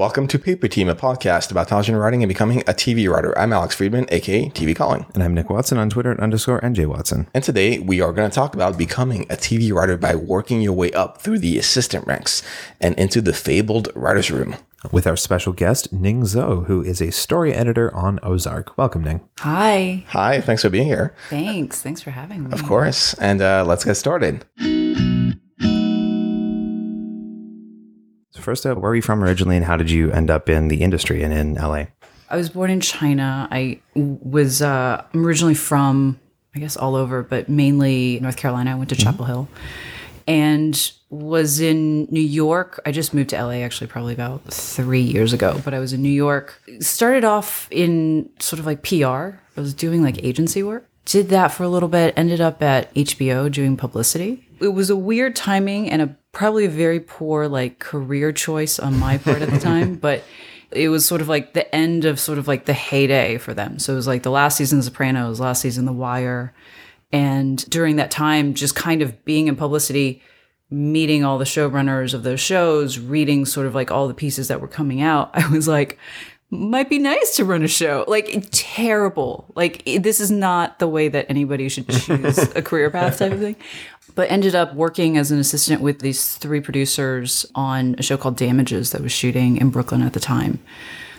Welcome to Paper Team, a podcast about television writing and becoming a TV writer. I'm Alex Friedman, aka TV Calling. And I'm Nick Watson on Twitter at underscore NJ Watson. And today we are going to talk about becoming a TV writer by working your way up through the assistant ranks and into the fabled writer's room. With our special guest, Ning Zhou, who is a story editor on Ozark. Welcome, Ning. Hi. Hi, thanks for being here. Thanks. Thanks for having me. Of course. And uh, let's get started. So first up, where are you from originally and how did you end up in the industry and in LA? I was born in China. I was uh, I'm originally from, I guess, all over, but mainly North Carolina. I went to Chapel Hill and was in New York. I just moved to LA actually probably about three years ago, but I was in New York. Started off in sort of like PR. I was doing like agency work. Did that for a little bit, ended up at HBO doing publicity. It was a weird timing and a probably a very poor like career choice on my part at the time, but it was sort of like the end of sort of like the heyday for them. So it was like the last season of Sopranos, last season The Wire. And during that time, just kind of being in publicity, meeting all the showrunners of those shows, reading sort of like all the pieces that were coming out, I was like, might be nice to run a show. Like terrible. Like this is not the way that anybody should choose a career path type of thing. But ended up working as an assistant with these three producers on a show called Damages that was shooting in Brooklyn at the time.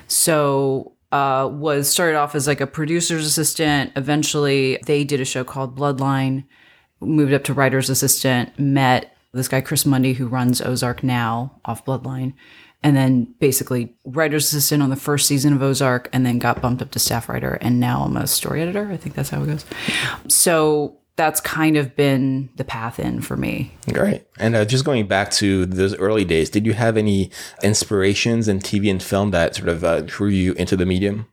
So uh, was started off as like a producer's assistant. Eventually, they did a show called Bloodline. Moved up to writer's assistant. Met this guy Chris Mundy who runs Ozark now off Bloodline, and then basically writer's assistant on the first season of Ozark, and then got bumped up to staff writer, and now I'm a story editor. I think that's how it goes. So that's kind of been the path in for me. Great. And uh, just going back to those early days, did you have any inspirations in TV and film that sort of uh, drew you into the medium?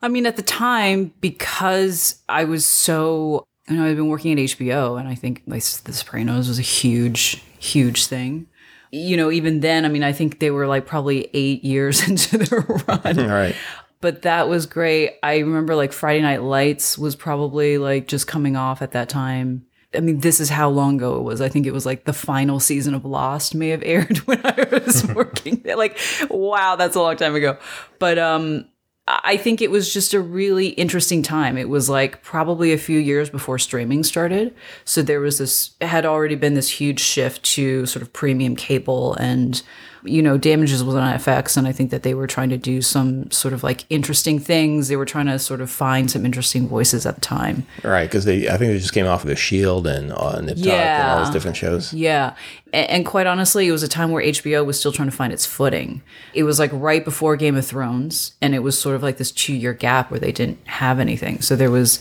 I mean, at the time, because I was so, you know, I've been working at HBO, and I think like The Sopranos was a huge, huge thing. You know, even then, I mean, I think they were like probably eight years into their run. Right but that was great. I remember like Friday Night Lights was probably like just coming off at that time. I mean, this is how long ago it was. I think it was like the final season of Lost may have aired when I was working there. Like, wow, that's a long time ago. But um I think it was just a really interesting time. It was like probably a few years before streaming started. So there was this, had already been this huge shift to sort of premium cable and you know, Damages was on FX, and I think that they were trying to do some sort of like interesting things. They were trying to sort of find some interesting voices at the time. Right, because they, I think they just came off of The Shield and uh, Nip yeah. and all those different shows. Yeah, and, and quite honestly, it was a time where HBO was still trying to find its footing. It was like right before Game of Thrones, and it was sort of like this two year gap where they didn't have anything. So there was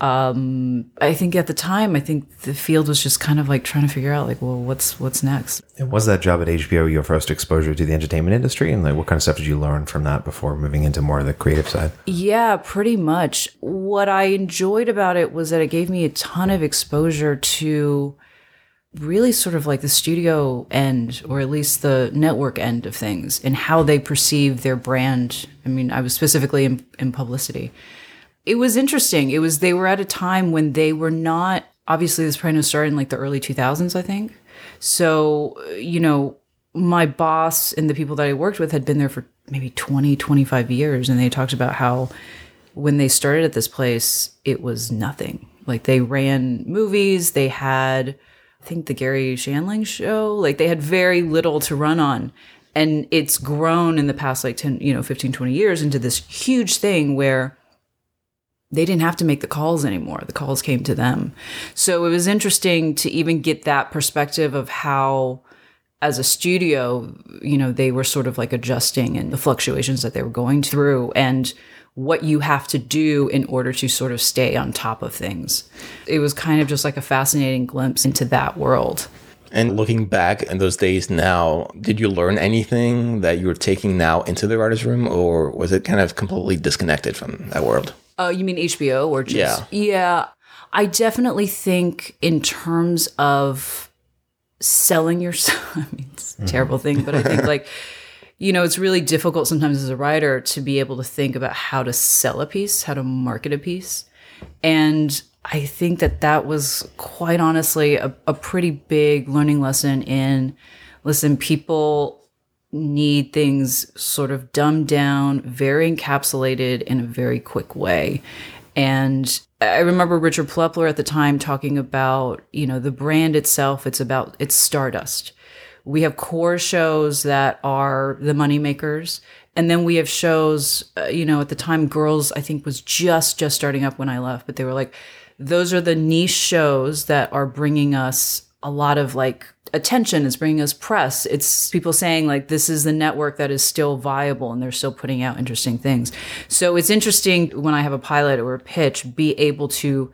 um, I think at the time, I think the field was just kind of like trying to figure out, like, well, what's what's next. And was that job at HBO your first exposure to the entertainment industry, and like, what kind of stuff did you learn from that before moving into more of the creative side? Yeah, pretty much. What I enjoyed about it was that it gave me a ton of exposure to really sort of like the studio end or at least the network end of things and how they perceive their brand. I mean, I was specifically in, in publicity it was interesting. It was they were at a time when they were not obviously this Sopranos started in like the early 2000s, I think. So, uh, you know, my boss and the people that I worked with had been there for maybe 20, 25 years and they talked about how when they started at this place, it was nothing. Like they ran movies, they had I think the Garry Shandling show, like they had very little to run on. And it's grown in the past like 10, you know, 15, 20 years into this huge thing where they didn't have to make the calls anymore. The calls came to them. So it was interesting to even get that perspective of how, as a studio, you know, they were sort of like adjusting and the fluctuations that they were going through and what you have to do in order to sort of stay on top of things. It was kind of just like a fascinating glimpse into that world. And looking back in those days now, did you learn anything that you were taking now into the writer's room, or was it kind of completely disconnected from that world? Oh, uh, you mean HBO or just yeah? Yeah, I definitely think in terms of selling yourself. I mean, it's a mm-hmm. terrible thing, but I think like you know, it's really difficult sometimes as a writer to be able to think about how to sell a piece, how to market a piece, and I think that that was quite honestly a, a pretty big learning lesson in listen, people need things sort of dumbed down, very encapsulated in a very quick way. And I remember Richard Plepler at the time talking about, you know, the brand itself, it's about, it's stardust. We have core shows that are the money makers. And then we have shows, uh, you know, at the time, Girls, I think, was just, just starting up when I left, but they were like, those are the niche shows that are bringing us a lot of like attention is bringing us press. It's people saying like this is the network that is still viable and they're still putting out interesting things. So it's interesting when i have a pilot or a pitch be able to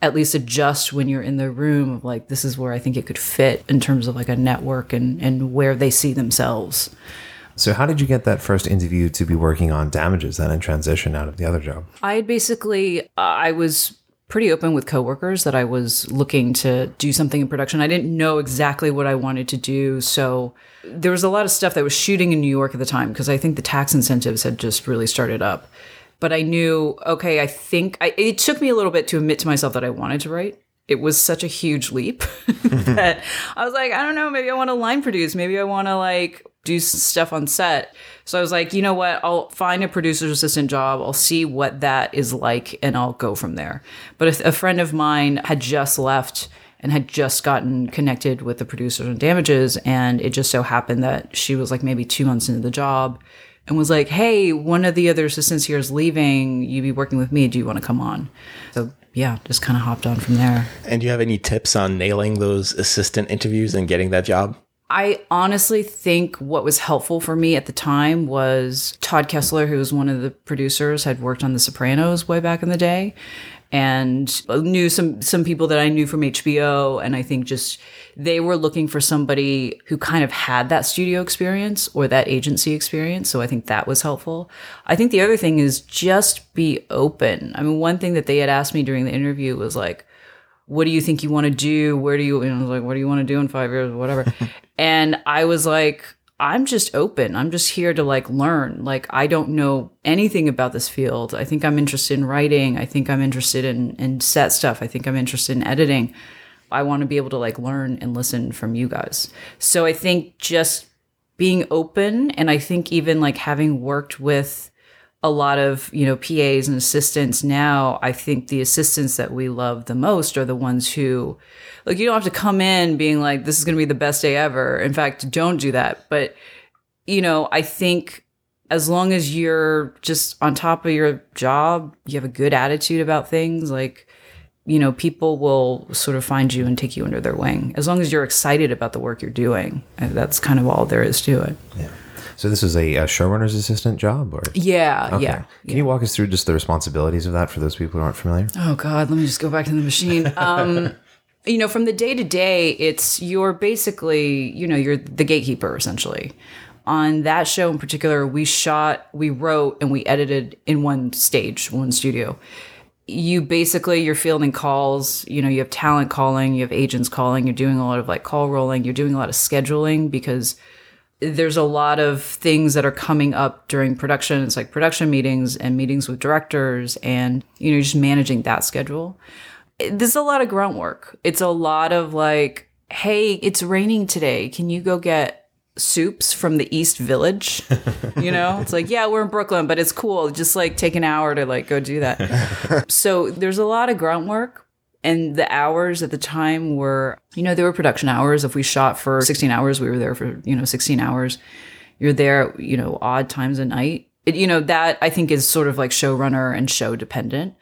at least adjust when you're in the room of like this is where i think it could fit in terms of like a network and and where they see themselves. So, how did you get that first interview to be working on damages then and transition out of the other job? I had basically, uh, I was pretty open with coworkers that I was looking to do something in production. I didn't know exactly what I wanted to do. So there was a lot of stuff that was shooting in New York at the time because I think the tax incentives had just really started up. But I knew, okay, I think I, it took me a little bit to admit to myself that I wanted to write. It was such a huge leap that I was like, I don't know, maybe I want to line produce. Maybe I want to like do stuff on set. So I was like, you know what? I'll find a producer's assistant job. I'll see what that is like and I'll go from there. But if a friend of mine had just left and had just gotten connected with the producers on damages. And it just so happened that she was like maybe two months into the job and was like, hey, one of the other assistants here is leaving. You be working with me. Do you want to come on? So yeah, just kind of hopped on from there. And do you have any tips on nailing those assistant interviews and getting that job? I honestly think what was helpful for me at the time was Todd Kessler, who was one of the producers, had worked on The Sopranos way back in the day, and knew some some people that I knew from HBO, and I think just they were looking for somebody who kind of had that studio experience or that agency experience. So I think that was helpful. I think the other thing is just be open. I mean, one thing that they had asked me during the interview was like what do you think you want to do? Where do you, and I was like, what do you want to do in five years? Or whatever. And I was like, I'm just open. I'm just here to like learn. Like, I don't know anything about this field. I think I'm interested in writing. I think I'm interested in, in set stuff. I think I'm interested in editing. I want to be able to like learn and listen from you guys. So I think just being open and I think even like having worked with a lot of you know PAs and assistants now I think the assistants that we love the most are the ones who like you don't have to come in being like this is going to be the best day ever. In fact don't do that. But you know I think as long as you're just on top of your job you have a good attitude about things like you know people will sort of find you and take you under their wing. As long as you're excited about the work you're doing uh, that's kind of all there is to it. Yeah. So this is a, a showrunner's assistant job, or yeah Okay. yeah Can you walk us through just the responsibilities of that for those people who aren't familiar? Oh God, let me just go back to the machine. Um, you know, from the day to day, it's you're basically, you know, you're the gatekeeper essentially. On that show in particular, we shot, we wrote, and we edited in one stage, one studio. You basically you're fielding calls. You know, you have talent calling, you have agents calling. You're doing a lot of like call rolling. You're doing a lot of scheduling because there's a lot of things that are coming up during production. It's like production meetings and meetings with directors and, you know, just managing that schedule. This is a lot of grunt work. It's a lot of like, hey, it's raining today. Can you go get soups from the East Village? You know, it's like, yeah, we're in Brooklyn, but it's cool. Just like take an hour to like go do that. so there's a lot of grunt work, and the hours at the time were you know there were production hours. If we shot for 16 hours we were there for you know 16 hours. You're there you know odd times a night. It, you know that i think is sort of like showrunner and show dependent.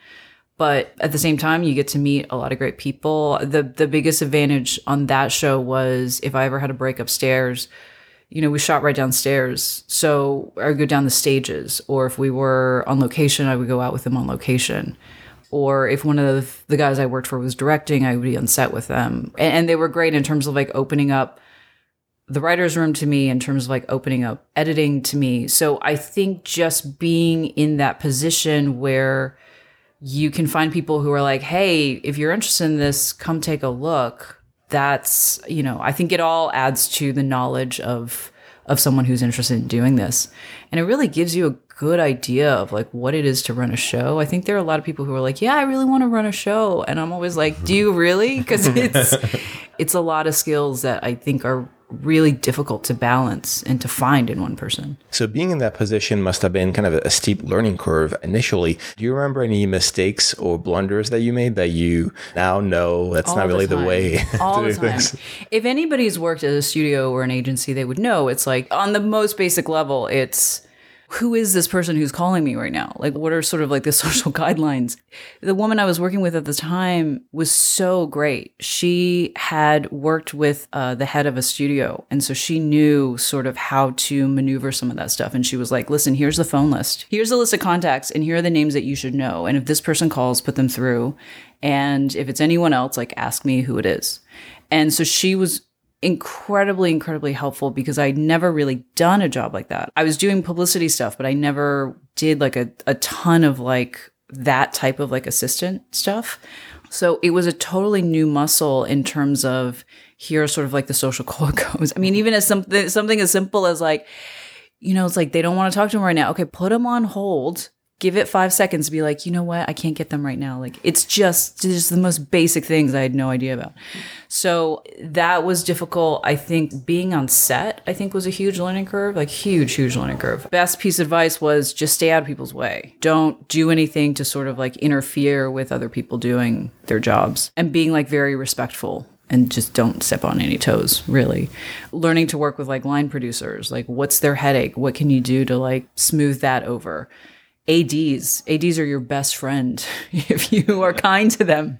But at the same time you get to meet a lot of great people. The the biggest advantage on that show was if i ever had a break upstairs you know, we shot right downstairs. So I would go down the stages, or if we were on location, I would go out with them on location or if one of the guys I worked for was directing, I would be on set with them. And, and, they were great in terms of like opening up the writer's room to me, in terms of like opening up editing to me. So I think just being in that position where you can find people who are like, hey, if you're interested in this, come take a look. That's, you know, I think it all adds to the knowledge of of someone who's interested in doing this. And it really gives you a good idea of like what it is to run a show. I think there are a lot of people who are like, "Yeah, I really want to run a show." And I'm always like, "Do you really?" Because it's it's a lot of skills that I think are really difficult to balance and to find in one person. So being in that position must have been kind of a steep learning curve initially. Do you remember any mistakes or blunders that you made that you now know that's All not the really the way All to the do time. things? If anybody's worked at a studio or an agency, they would know it's like on the most basic level, it's who is this person who's calling me right now? Like, what are sort of like the social guidelines? The woman I was working with at the time was so great. She had worked with uh, the head of a studio. And so she knew sort of how to maneuver some of that stuff. And she was like, listen, here's the phone list. Here's a list of contacts, and here are the names that you should know. And if this person calls, put them through. And if it's anyone else, like ask me who it is. And so she was incredibly, incredibly helpful because I'd never really done a job like that. I was doing publicity stuff, but I never did like a, a ton of like that type of like assistant stuff. So it was a totally new muscle in terms of here sort of like the social code goes. I mean, even as something something as simple as like, you know, it's like they don't want to talk to him right now. Okay, put him on hold. Give it five seconds to be like, you know what? I can't get them right now. Like, it's just just the most basic things I had no idea about. So that was difficult. I think being on set, I think was a huge learning curve, like huge, huge learning curve. Best piece of advice was just stay out of people's way. Don't do anything to sort of like interfere with other people doing their jobs and being like very respectful and just don't step on any toes really learning to work with like line producers like what's their headache what can you do to like smooth that over ads ads are your best friend if you are kind to them.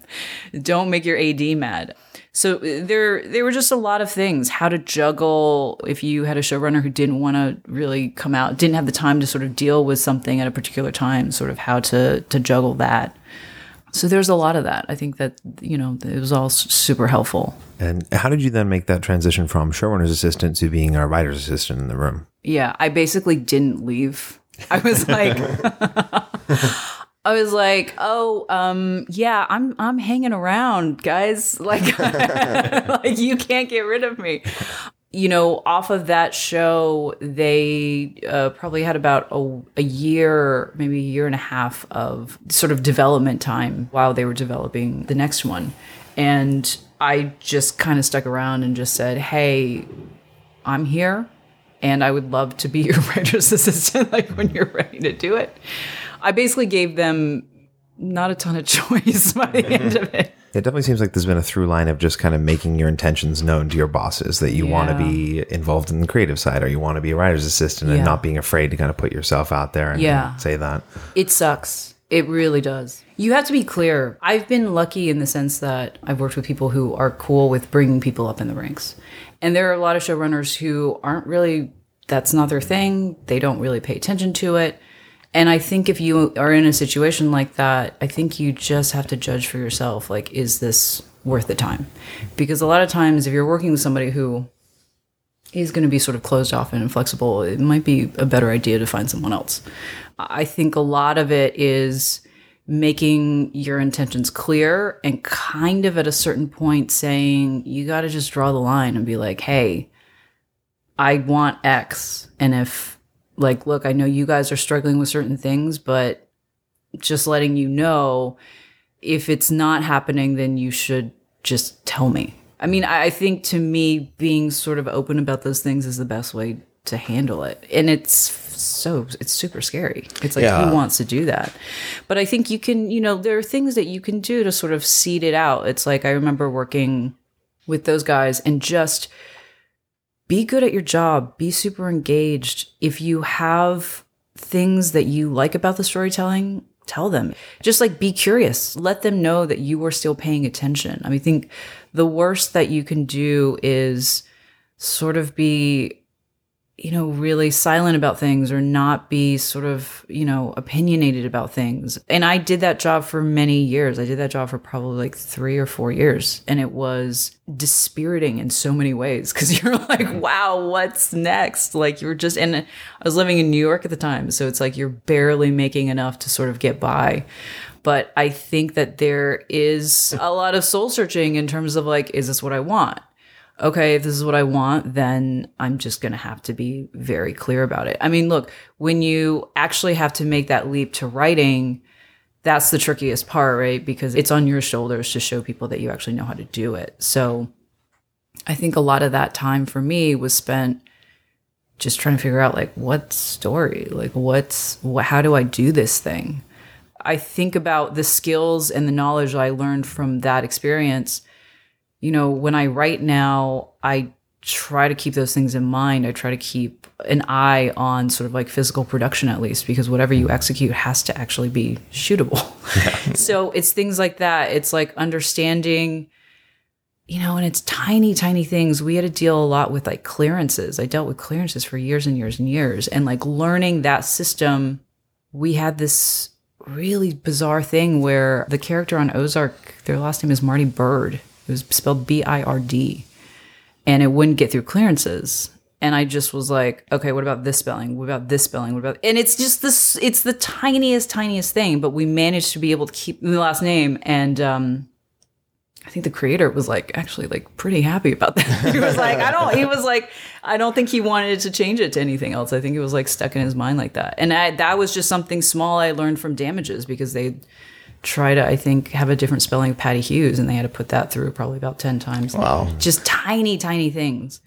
Don't make your ad mad. So uh, there there were just a lot of things. How to juggle if you had a showrunner who didn't want to really come out didn't have the time to sort of deal with something at a particular time sort of how to to juggle that. So there's a lot of that. I think that you know it was all super helpful. And how did you then make that transition from showrunner's assistant to being a writer's assistant in the room? Yeah, I basically didn't leave. I was like I was like, "Oh, um yeah, I'm I'm hanging around, guys. Like like you can't get rid of me." You know, off of that show, they uh, probably had about a, a year, maybe a year and a half of sort of development time while they were developing the next one. And I just kind of stuck around and just said, Hey, I'm here and I would love to be your writer's assistant like when you're ready to do it. I basically gave them not a ton of choice by the end of it. It definitely seems like there's been a through line of just kind of making your intentions known to your bosses that you want to be involved in the creative side or you want to be a writer's assistant Yeah. and not being afraid to kind of put yourself out there and Yeah. say that. It sucks. It really does. You have to be clear. I've been lucky in the sense that I've worked with people who are cool with bringing people up in the ranks. And there are a lot of showrunners who aren't really, that's not their thing. They don't really pay attention to it. And I think if you are in a situation like that, I think you just have to judge for yourself like, is this worth the time? Because a lot of times, if you're working with somebody who is going to be sort of closed off and inflexible, it might be a better idea to find someone else. I think a lot of it is making your intentions clear and kind of at a certain point saying, you got to just draw the line and be like, hey, I want X. And if, like, look, I know you guys are struggling with certain things, but just letting you know if it's not happening, then you should just tell me. I mean, I think to me, being sort of open about those things is the best way to handle it. And it's so, it's super scary. It's like, Yeah. who wants to do that? But I think you can, you know, there are things that you can do to sort of seed it out. It's like, I remember working with those guys and just be good at your job, be super engaged. If you have things that you like about the storytelling, tell them. Just like be curious. Let them know that you are still paying attention. I mean, I think the worst that you can do is sort of be you know, really silent about things or not be sort of, you know, opinionated about things. And I did that job for many years. I did that job for probably like three or four years. And it was dispiriting in so many ways because you're like, wow, what's next? Like you're just, and I was living in New York at the time. So it's like you're barely making enough to sort of get by. But I think that there is a lot of soul searching in terms of like, is this what I want? Okay, if this is what I want, then I'm just going to have to be very clear about it. I mean, look, when you actually have to make that leap to writing, that's the trickiest part, right? Because it's on your shoulders to show people that you actually know how to do it. So I think a lot of that time for me was spent just trying to figure out like what story, like what's what, how do I do this thing? I think about the skills and the knowledge I learned from that experience. You know, when I write now, I try to keep those things in mind. I try to keep an eye on sort of like physical production at least, because whatever you execute has to actually be shootable. so it's things like that. It's like understanding, you know, and it's tiny, tiny things. We had to deal a lot with like clearances. I dealt with clearances for years and years and years. And like learning that system, we had this really bizarre thing where the character on Ozark, their last name is Marty Byrde. It was spelled B I R D. And it wouldn't get through clearances. And I just was like, okay, what about this spelling? What about this spelling? What about and it's just this it's the tiniest, tiniest thing, but we managed to be able to keep the last name. And um I think the creator was like actually like pretty happy about that. he was like, I don't he was like, I don't think he wanted to change it to anything else. I think it was like stuck in his mind like that. And I, that was just something small I learned from damages because they try to, I think, have a different spelling of Patty Hewes, and they had to put that through probably about 10 times. Wow. Just tiny, tiny things.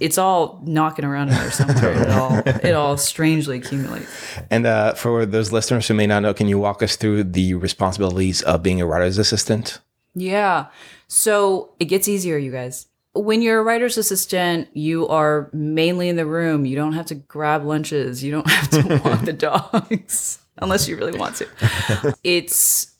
It's all knocking around in there somewhere. it all it all strangely accumulates. And uh, for those listeners who may not know, can you walk us through the responsibilities of being a writer's assistant? Yeah. So it gets easier, you guys. When you're a writer's assistant, you are mainly in the room. You don't have to grab lunches. You don't have to walk the dogs unless you really want to. It's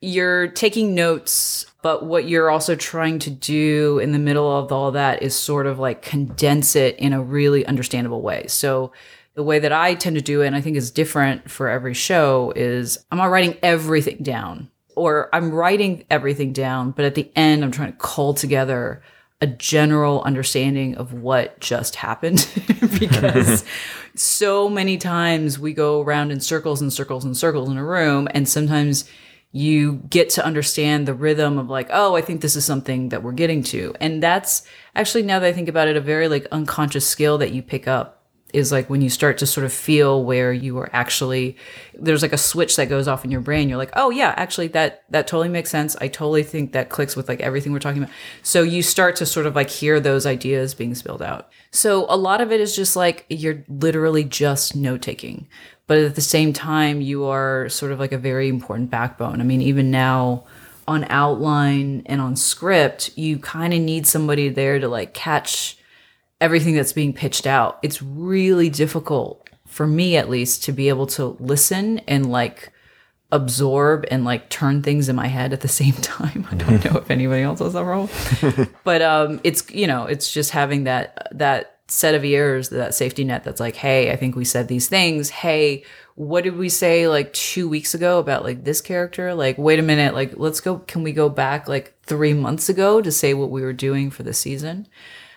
you're taking notes, but what you're also trying to do in the middle of all that is sort of like condense it in a really understandable way. So the way that I tend to do it, and I think is different for every show, is I'm not writing everything down, or I'm writing everything down, but at the end, I'm trying to cull together a general understanding of what just happened because so many times we go around in circles and circles and circles in a room, and sometimes you get to understand the rhythm of like, oh, I think this is something that we're getting to. And that's actually, now that I think about it, a very like unconscious skill that you pick up is like when you start to sort of feel where you are actually there's like a switch that goes off in your brain. You're like oh yeah actually that that totally makes sense. I totally think that clicks with like everything we're talking about. So you start to sort of like hear those ideas being spilled out. So a lot of it is just like you're literally just note taking but at the same time you are sort of like a very important backbone i mean even now on outline and on script you kind of need somebody there to like catch everything that's being pitched out. It's really difficult for me at least to be able to listen and like absorb and like turn things in my head at the same time. I don't know if anybody else has that role. but um it's you know, it's just having that that set of ears, that safety net that's like, "Hey, I think we said these things. Hey, what did we say like 2 weeks ago about like this character? Like, wait a minute, like let's go can we go back like 3 months ago to say what we were doing for the season?"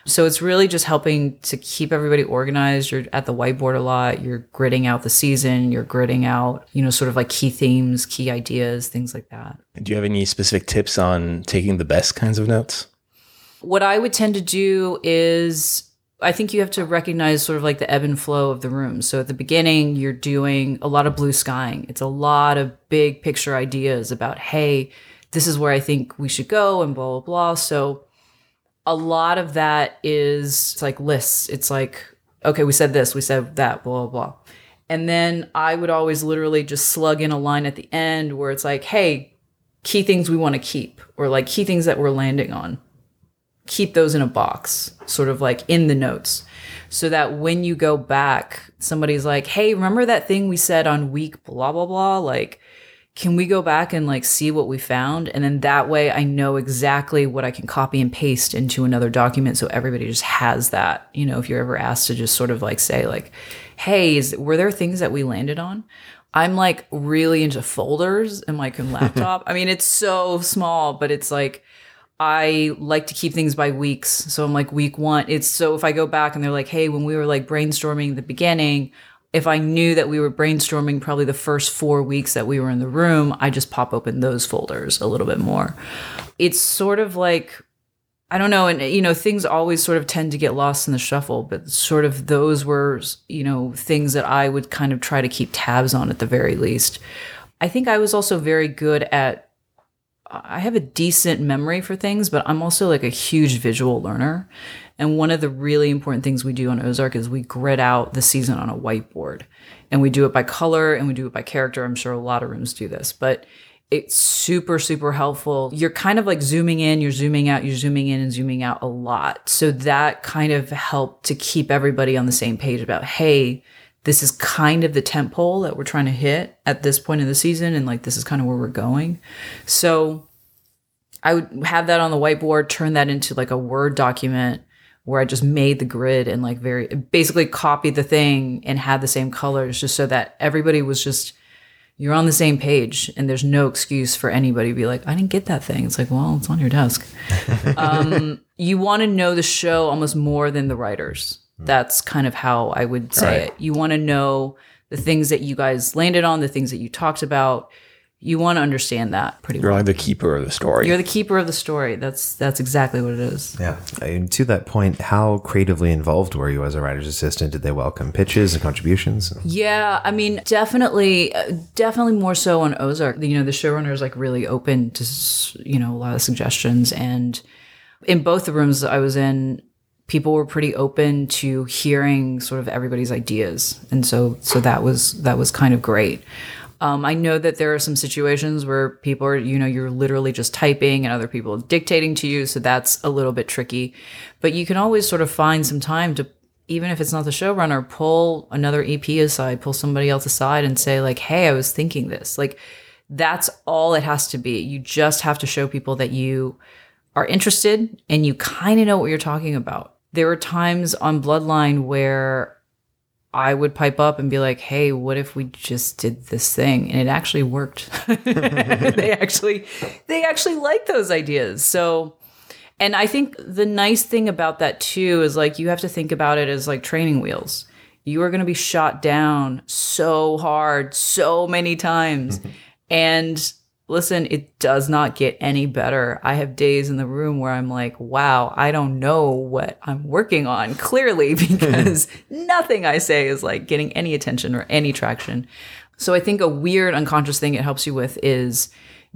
So it's really just helping to keep everybody organized. You're at the whiteboard a lot. You're gritting out the season. You're gritting out, you know, sort of like key themes, key ideas, things like that. Do you have any specific tips on taking the best kinds of notes? What I would tend to do is I think you have to recognize sort of like the ebb and flow of the room. So at the beginning, you're doing a lot of blue skying. It's a lot of big picture ideas about, hey, this is where I think we should go and blah, blah, blah. So a lot of that is like lists. It's like, okay, we said this, we said that, blah, blah, blah. And then I would always literally just slug in a line at the end where it's like, hey, key things we want to keep, or like key things that we're landing on. Keep those in a box, sort of like in the notes, so that when you go back, somebody's like, hey, remember that thing we said on week blah, blah, blah? Like, can we go back and like see what we found? And then that way i know exactly what i can copy and paste into another document so everybody just has that you know if you're ever asked to just sort of like say like hey is, were there things that we landed on? I'm like really into folders in my laptop. I mean it's so small but it's like I like to keep things by weeks. So I'm like week one. It's so if I go back and they're like, hey, when we were like brainstorming the beginning, if I knew that we were brainstorming probably the first four weeks that we were in the room, I just pop open those folders a little bit more. It's sort of like, I don't know, and you know, things always sort of tend to get lost in the shuffle, but sort of those were, you know, things that I would kind of try to keep tabs on at the very least. I think I was also very good at I have a decent memory for things, but I'm also like a huge visual learner. And one of the really important things we do on Ozark is we grid out the season on a whiteboard. And we do it by color and we do it by character. I'm sure a lot of rooms do this, but it's super, super helpful. You're kind of like zooming in, you're zooming out, you're zooming in and zooming out a lot. So that kind of helped to keep everybody on the same page about, hey, this is kind of the tent pole that we're trying to hit at this point in the season. And like, this is kind of where we're going. So I would have that on the whiteboard, turn that into like a Word document where I just made the grid and like very basically copied the thing and had the same colors just so that everybody was just you're on the same page and there's no excuse for anybody to be like i didn't get that thing it's like well it's on your desk um, you want to know the show almost more than the writers that's kind of how i would say Right. it you want to know the things that you guys landed on the things that you talked about you want to understand that pretty You're well like the keeper of the story. you're the keeper of the story that's that's exactly what it is Yeah. And to that point, how creatively involved were you as a writer's assistant? Did they welcome pitches and contributions? Yeah, I mean, definitely, uh, definitely more so on Ozark. You know, the showrunner is like really open to you know a lot of suggestions, and in both the rooms I was in, people were pretty open to hearing sort of everybody's ideas, and so so that was that was kind of great. Um, I know that there are some situations where people are, you know, you're literally just typing and other people dictating to you. So that's a little bit tricky. But you can always sort of find some time to, even if it's not the showrunner, pull another EP aside, pull somebody else aside and say, like, hey, I was thinking this. Like, that's all it has to be. You just have to show people that you are interested and you kind of know what you're talking about. There were times on Bloodline where I would pipe up and be like, "Hey, what if we just did this thing?" And it actually worked. they actually they actually like those ideas. So and I think the nice thing about that too is like you have to think about it as like training wheels. You are going to be shot down so hard so many times. and listen, it does not get any better. I have days in the room where I'm like, wow, I don't know what I'm working on clearly because nothing I say is like getting any attention or any traction. So I think a weird unconscious thing it helps you with is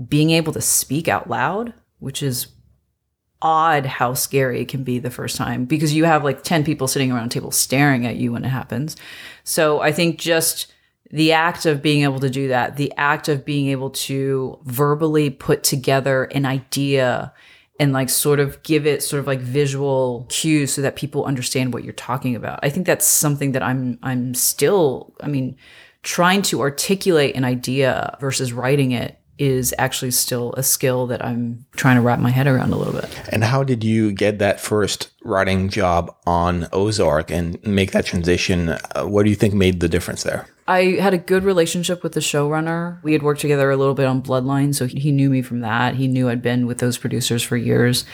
being able to speak out loud, which is odd how scary it can be the first time because you have like 10 people sitting around a table staring at you when it happens. So I think just the act of being able to do that, the act of being able to verbally put together an idea and like sort of give it sort of like visual cues so that people understand what you're talking about. I think that's something that I'm I'm still, I mean, trying to articulate an idea versus writing it is actually still a skill that I'm trying to wrap my head around a little bit. And how did you get that first writing job on Ozark and make that transition? Uh, what do you think made the difference there? I had a good relationship with the showrunner. We had worked together a little bit on Bloodline, so he knew me from that. He knew I'd been with those producers for years.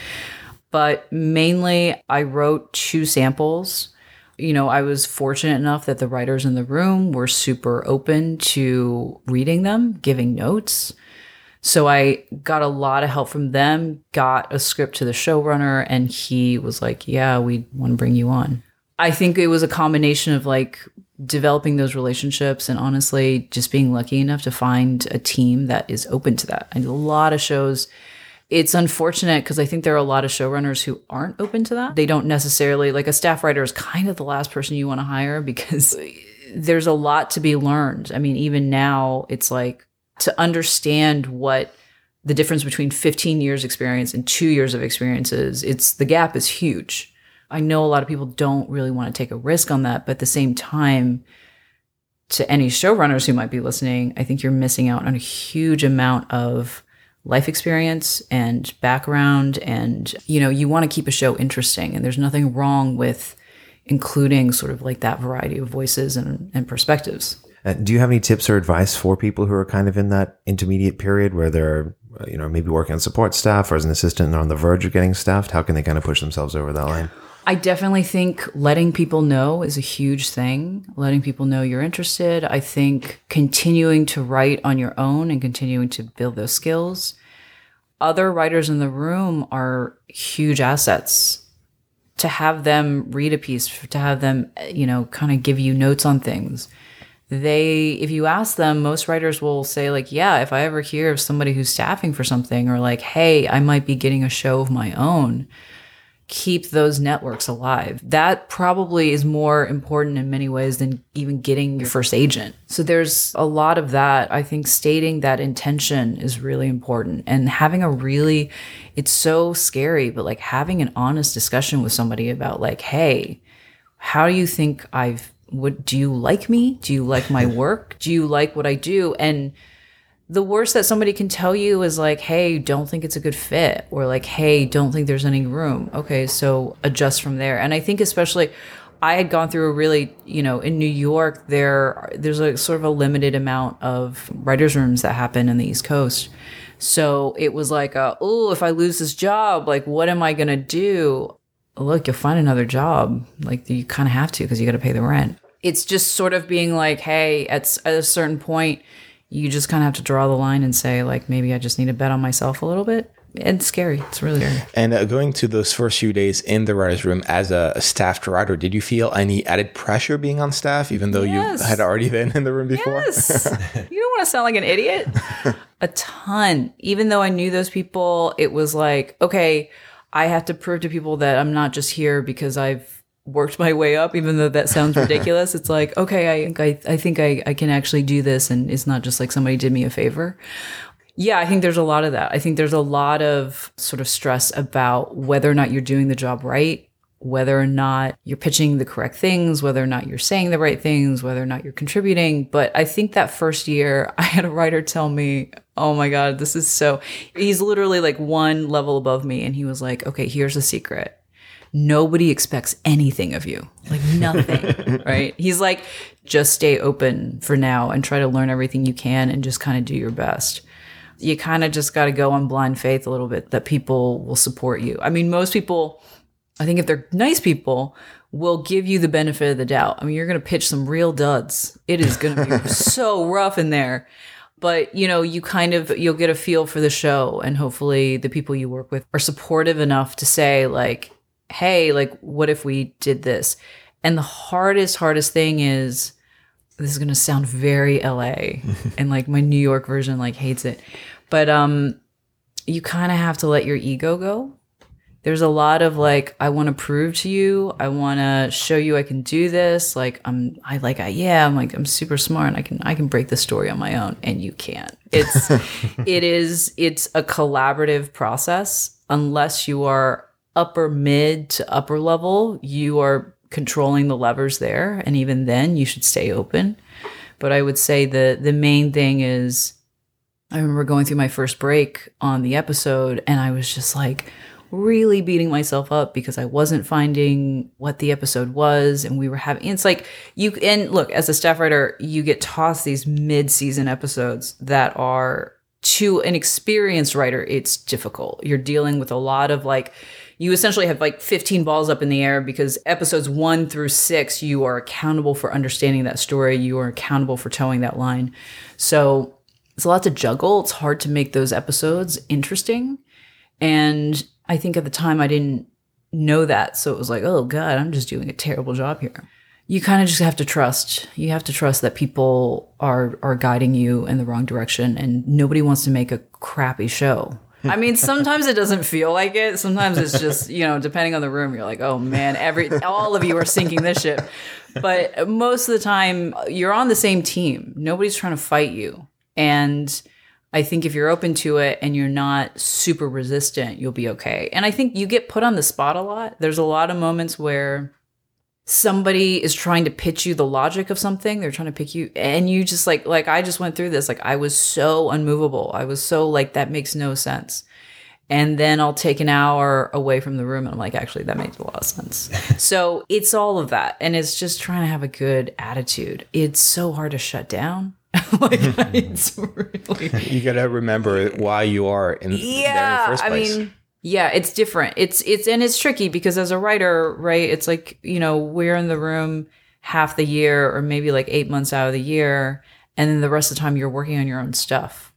But mainly, I wrote two samples. You know, I was fortunate enough that the writers in the room were super open to reading them, giving notes. So I got a lot of help from them, got a script to the showrunner, and he was like, Yeah, we want to bring you on. I think it was a combination of like developing those relationships and honestly just being lucky enough to find a team that is open to that. And a lot of shows, it's unfortunate because I think there are a lot of showrunners who aren't open to that. They don't necessarily, like a staff writer is kind of the last person you want to hire because there's a lot to be learned. I mean, even now, it's like to understand what the difference between 15 years experience and two years of experience is, it's the gap is huge. I know a lot of people don't really want to take a risk on that, but at the same time, to any showrunners who might be listening, I think you're missing out on a huge amount of life experience and background and you know, you want to keep a show interesting and there's nothing wrong with including sort of like that variety of voices and, and perspectives. Uh, do you have any tips or advice for people who are kind of in that intermediate period where they're, you know, maybe working on support staff or as an assistant and on the verge of getting staffed? How can they kind of push themselves over that line? I definitely think letting people know is a huge thing. Letting people know you're interested. I think continuing to write on your own and continuing to build those skills. Other writers in the room are huge assets. To have them read a piece, to have them, you know, kind of give you notes on things. they if you ask them most writers will say like yeah if i ever hear of somebody who's staffing for something or like hey i might be getting a show of my own keep those networks alive that probably is more important in many ways than even getting your first agent so there's a lot of that i think stating that intention is really important and having a really it's so scary but like having an honest discussion with somebody about like hey how do you think i've what do you like me? Do you like my work? Do you like what I do? And the worst that somebody can tell you is like, hey, don't think it's a good fit, or like, hey, don't think there's any room. Okay, so adjust from there. And I think especially I had gone through a really, you know, in New York, there there's a sort of a limited amount of writers' rooms that happen in the East Coast. So it was like, oh, if I lose this job, like, what am I gonna do? Look, you'll find another job. Like you kind of have to because you got to pay the rent it's just sort of being like, hey, at, at a certain point, you just kind of have to draw the line and say, like, maybe I just need to bet on myself a little bit. It's scary. It's really scary. And uh, going to those first few days in the writer's room as a, a staffed writer, did you feel any added pressure being on staff, even though yes. you had already been in the room before? Yes. you don't want to sound like an idiot. a ton. Even though I knew those people, it was like, okay, I have to prove to people that I'm not just here because I've worked my way up, even though that sounds ridiculous. it's like, okay, I, I, I think I, I can actually do this. And it's not just like somebody did me a favor. Yeah, I think there's a lot of that. I think there's a lot of sort of stress about whether or not you're doing the job right, whether or not you're pitching the correct things, whether or not you're saying the right things, whether or not you're contributing. But I think that first year, I had a writer tell me, Oh my God, this is so. He's literally like one level above me. And he was like, Okay, here's the secret nobody expects anything of you, like nothing, right? He's like, just stay open for now and try to learn everything you can and just kind of do your best. You kind of just got to go on blind faith a little bit that people will support you. I mean, most people, I think if they're nice people, will give you the benefit of the doubt. I mean, you're going to pitch some real duds. It is going to be so rough in there. But, you know, you kind of you'll get a feel for the show and hopefully the people you work with are supportive enough to say like, hey, like, what if we did this? And the hardest, hardest thing is this is going to sound very LA and like my New York version like hates it. But um you kind of have to let your ego go. There's a lot of like I want to prove to you, I want to show you I can do this. Like I'm I like I yeah, I'm like I'm super smart and I can I can break the story on my own and you can't. It's it is it's a collaborative process unless you are upper mid to upper level, you are controlling the levers there. And even then, you should stay open. But I would say the the main thing is I remember going through my first break on the episode and I was just like really beating myself up because I wasn't finding what the episode was and we were having it's like you and look as a staff writer you get tossed these mid-season episodes that are to an experienced writer it's difficult you're dealing with a lot of like you essentially have like 15 balls up in the air because episodes one through six, you are accountable for understanding that story. You are accountable for toeing that line. So it's a lot to juggle. It's hard to make those episodes interesting. And I think at the time I didn't know that. So it was like, oh God, I'm just doing a terrible job here. You kind of just have to trust. You have to trust that people are are guiding you in the wrong direction and nobody wants to make a crappy show. I mean, sometimes it doesn't feel like it. Sometimes it's just, you know, depending on the room, you're like, oh man, every all of you are sinking this ship. But most of the time, you're on the same team. Nobody's trying to fight you. And I think if you're open to it and you're not super resistant, you'll be okay. And I think you get put on the spot a lot. There's a lot of moments where somebody is trying to pitch you the logic of something they're trying to pick you and you just like like i just went through this like i was so unmovable i was so like that makes no sense. And then i'll take an hour away from the room and i'm like actually that makes a lot of sense. So it's all of that and it's just trying to have a good attitude. It's so hard to shut down. Like it's really you gotta remember why you are in yeah in the i mean yeah, it's different. It's it's and it's tricky because as a writer, right? It's like, you know, we're in the room half the year or maybe like 8 months out of the year and then the rest of the time you're working on your own stuff.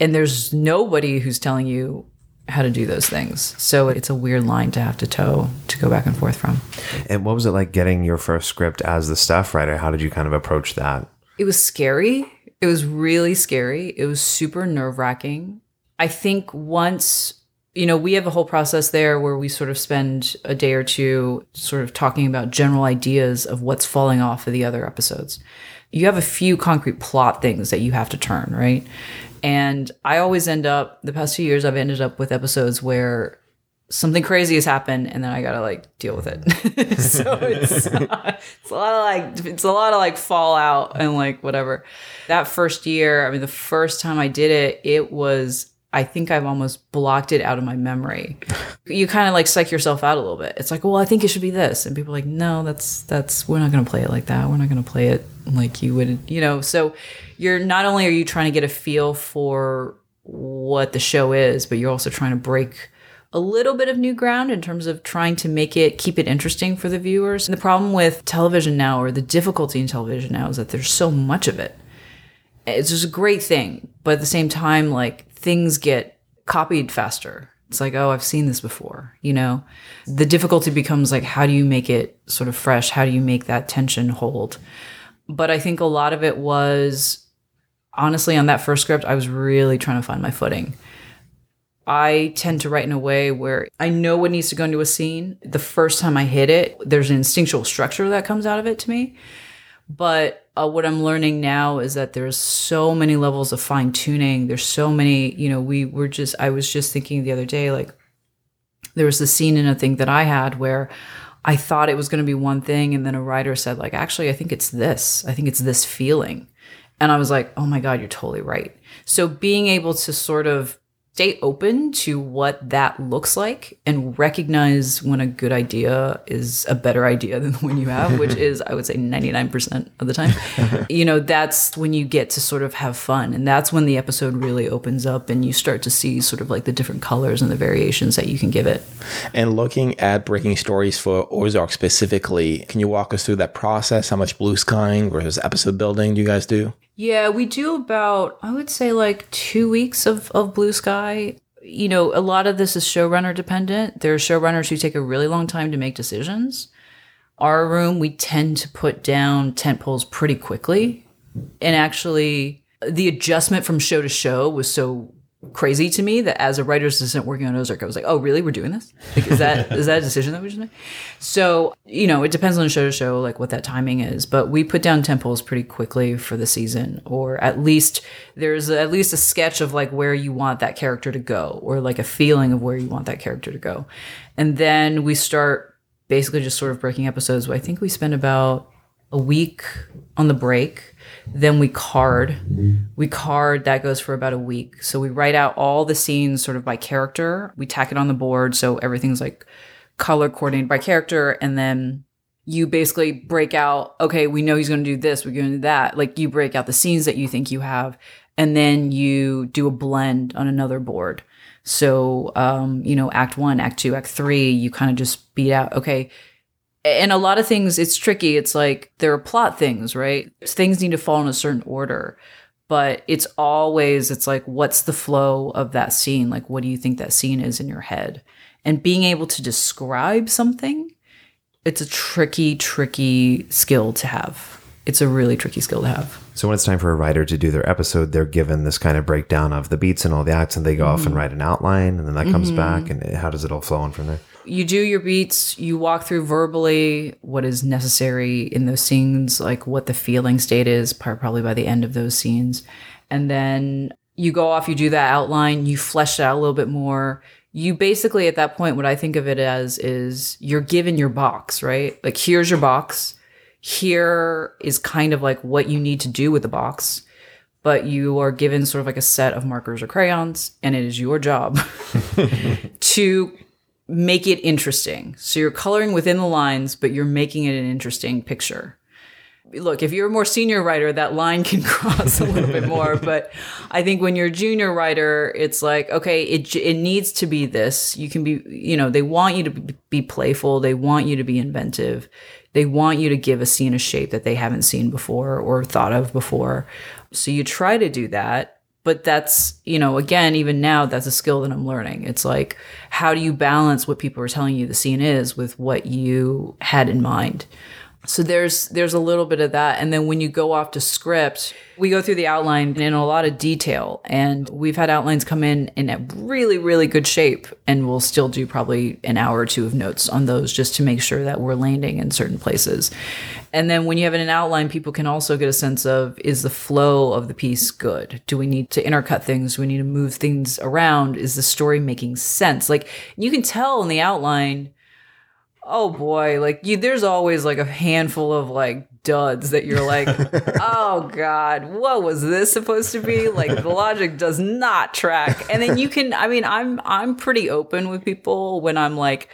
And there's nobody who's telling you how to do those things. So it's a weird line to have to toe to go back and forth from. And what was it like getting your first script as the staff writer? How did you kind of approach that? It was scary. It was really scary. It was super nerve wracking. I think once, you know, we have a whole process there where we sort of spend a day or two sort of talking about general ideas of what's falling off of the other episodes. You have a few concrete plot things that you have to turn, right? And I always end up, the past few years, I've ended up with episodes where something crazy has happened and then I gotta like deal with it. so it's, it's a lot of like it's a lot of like fallout and like whatever. That first year, I mean the first time I did it, it was I think I've almost blocked it out of my memory. You kind of like psych yourself out a little bit. It's like, well, I think it should be this. And people are like, no, that's that's we're not gonna play it like that. We're not gonna play it like you would, you know. So you're not only are you trying to get a feel for what the show is, but you're also trying to break a little bit of new ground in terms of trying to make it keep it interesting for the viewers. And the problem with television now, or the difficulty in television now, is that there's so much of it. It's just a great thing, but at the same time, like things get copied faster. It's like, oh, I've seen this before, you know? The difficulty becomes like, how do you make it sort of fresh? How do you make that tension hold? But I think a lot of it was honestly on that first script, I was really trying to find my footing. I tend to write in a way where I know what needs to go into a scene. The first time I hit it, there's an instinctual structure that comes out of it to me. But uh, what I'm learning now is that there's so many levels of fine tuning. There's so many, you know, we were just, I was just thinking the other day, like, there was a scene in a thing that I had where I thought it was going to be one thing. And then a writer said, like, actually, I think it's this. I think it's this feeling. And I was like, oh my God, you're totally right. So being able to sort of stay open to what that looks like and recognize when a good idea is a better idea than the one you have, which is, I would say, 99% of the time. you know, that's when you get to sort of have fun. And that's when the episode really opens up and you start to see sort of like the different colors and the variations that you can give it. And looking at breaking stories for Ozark specifically, can you walk us through that process? How much blue skying versus episode building do you guys do? Yeah, we do about, I would say, like two weeks of, of blue sky. You know, a lot of this is showrunner dependent. There are showrunners who take a really long time to make decisions. Our room, we tend to put down tent poles pretty quickly. And actually, the adjustment from show to show was so crazy to me that as a writer's assistant working on Ozark, I was like, oh, really? We're doing this? Like, is that is that a decision that we should make? So, you know, it depends on show to show, like what that timing is. But we put down tent poles pretty quickly for the season, or at least there's at least a sketch of like where you want that character to go, or like a feeling of where you want that character to go. And then we start basically just sort of breaking episodes. I think we spend about a week on the break then we card. We card, that goes for about a week. So we write out all the scenes sort of by character. We tack it on the board. So everything's like color coordinated by character. And then you basically break out, okay, we know he's going to do this, we're going to do that. Like you break out the scenes that you think you have. And then you do a blend on another board. So, um, you know, act one, act two, act three, you kind of just beat out, okay, and a lot of things it's tricky. It's like there are plot things right? Things need to fall in a certain order but it's always it's like what's the flow of that scene? Like what do you think that scene is in your head? And being able to describe something it's a tricky tricky skill to have. It's a really tricky skill to have. So when it's time for a writer to do their episode they're given this kind of breakdown of the beats and all the acts and they go mm-hmm. off and write an outline and then that comes mm-hmm. back and how does it all flow on from there you do your beats, you walk through verbally what is necessary in those scenes, like what the feeling state is, probably by the end of those scenes. And then you go off, you do that outline, you flesh it out a little bit more. You basically, at that point, what I think of it as is you're given your box, right? Like, here's your box. Here is kind of like what you need to do with the box but you are given sort of like a set of markers or crayons, and it is your job to make it interesting. So you're coloring within the lines, but you're making it an interesting picture. Look, if you're a more senior writer, that line can cross a little bit more. But I think when you're a junior writer, it's like, okay, it, it needs to be this. You can be, you know, they want you to be playful. They want you to be inventive. They want you to give a scene a shape that they haven't seen before or thought of before. So you try to do that but that's you know again even now that's a skill that i'm learning. It's like how do you balance what people are telling you the scene is with what you had in mind So there's there's a little bit of that and then when you go off to script, we go through the outline in a lot of detail and we've had outlines come in in a really really good shape and we'll still do probably an hour or two of notes on those just to make sure that we're landing in certain places. And then when you have an outline, people can also get a sense of is the flow of the piece good? Do we need to intercut things? Do we need to move things around? Is the story making sense? Like you can tell in the outline oh boy, like you, there's always like a handful of like duds that you're like, oh god, what was this supposed to be? Like the logic does not track. And then you can, I mean, I'm I'm pretty open with people when I'm like.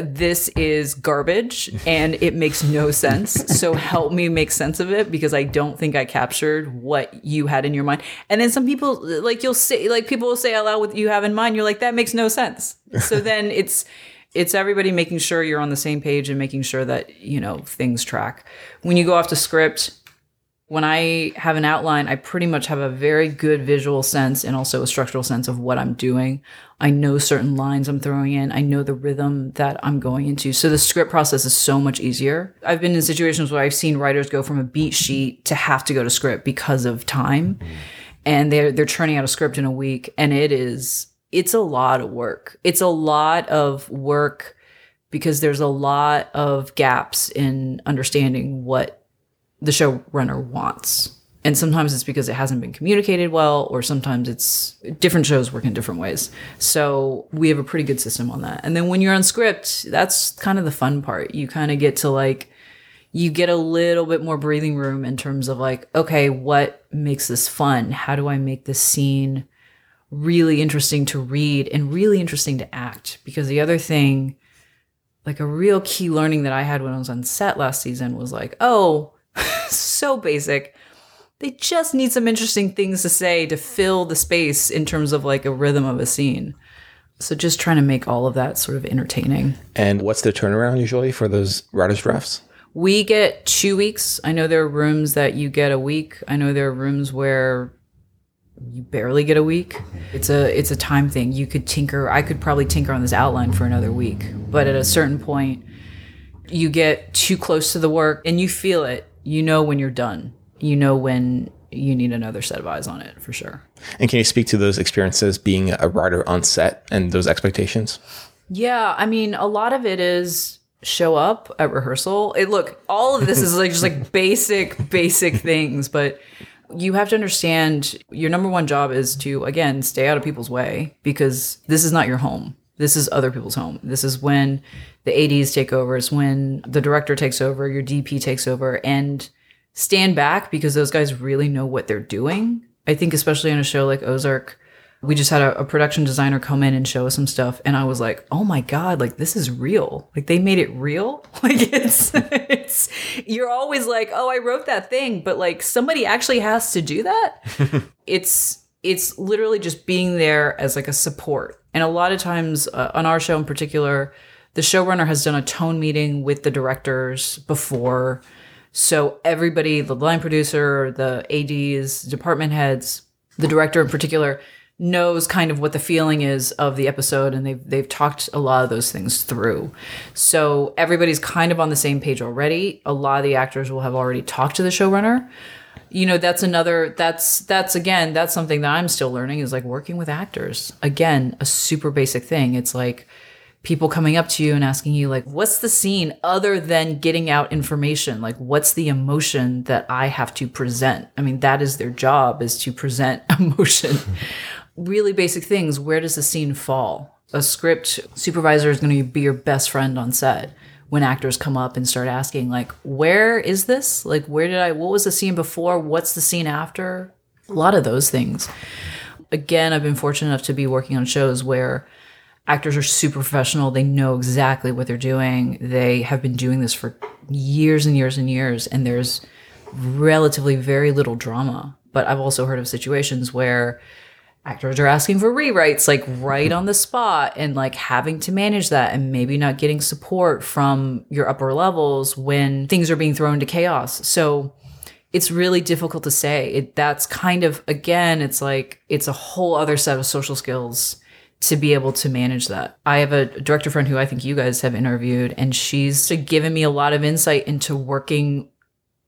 This is garbage and it makes no sense. So help me make sense of it because I don't think I captured what you had in your mind. And then some people, like you'll say, like people will say out loud what you have in mind. You're like, that makes no sense. So then it's, it's everybody making sure you're on the same page and making sure that you know things track. When you go off to script when i have an outline i pretty much have a very good visual sense and also a structural sense of what i'm doing. I know certain lines i'm throwing in. I know the rhythm that i'm going into. So the script process is so much easier. I've been in situations where i've seen writers go from a beat sheet to have to go to script because of time. And they're they're churning out a script in a week and it is it's a lot of work. It's a lot of work because there's a lot of gaps in understanding what the showrunner wants. And sometimes it's because it hasn't been communicated well, or sometimes it's different shows work in different ways. So we have a pretty good system on that. And then when you're on script, that's kind of the fun part. You kind of get to like, you get a little bit more breathing room in terms of like, okay, what makes this fun? How do I make this scene really interesting to read and really interesting to act. Because the other thing, like a real key learning that I had when I was on set last season was like, oh, so basic. They just need some interesting things to say to fill the space in terms of like a rhythm of a scene. So just trying to make all of that sort of entertaining. And what's the turnaround usually for those writer's drafts? We get two weeks. I know there are rooms that you get a week. I know there are rooms where you barely get a week. It's a it's a time thing. You could tinker. I could probably tinker on this outline for another week, but at a certain point, you get too close to the work and you feel it. You know when you're done. You know when you need another set of eyes on it for sure. And can you speak to those experiences being a writer on set and those expectations? Yeah, I mean, a lot of it is show up at rehearsal. It look, all of this is like just like basic basic things, but you have to understand your number one job is to again stay out of people's way because this is not your home. This is other people's home. This is when the ads take over. It's when the director takes over your dp takes over. And stand back because those guys really know what they're doing. I think especially on a show like ozark we just had a, a, production designer come in and show us some stuff and i was like oh my god like this is real. Like they made it real? Like it's it's you're always like oh i wrote that thing but like somebody actually has to do that? It's it's literally just being there as like a support. And a lot of times uh, on our show in particular the showrunner has done a tone meeting with the directors before. So everybody the line producer the ads department heads the director in particular knows kind of what the feeling is of the episode and they've they've talked a lot of those things through. So everybody's kind of on the same page already. A lot of the actors will have already talked to the showrunner. You know, that's another that's that's again, that's something that I'm still learning is like working with actors. Again, a super basic thing. It's like people coming up to you and asking you like what's the scene other than getting out information like what's the emotion that i have to present i mean that is their job is to present emotion really basic things. Where does the scene fall? A script supervisor is going to be your best friend on set when actors come up and start asking, like, where is this? Like, where did I, what was the scene before? What's the scene after? A lot of those things. Again, I've been fortunate enough to be working on shows where actors are super professional. They know exactly what they're doing. They have been doing this for years and years and years, and there's relatively very little drama. But I've also heard of situations where actors are asking for rewrites like right on the spot and like having to manage that and maybe not getting support from your upper levels when things are being thrown into chaos. So it's really difficult to say. It that's kind of again, it's like it's a whole other set of social skills to be able to manage that. I have a director friend who I think you guys have interviewed, and she's given me a lot of insight into working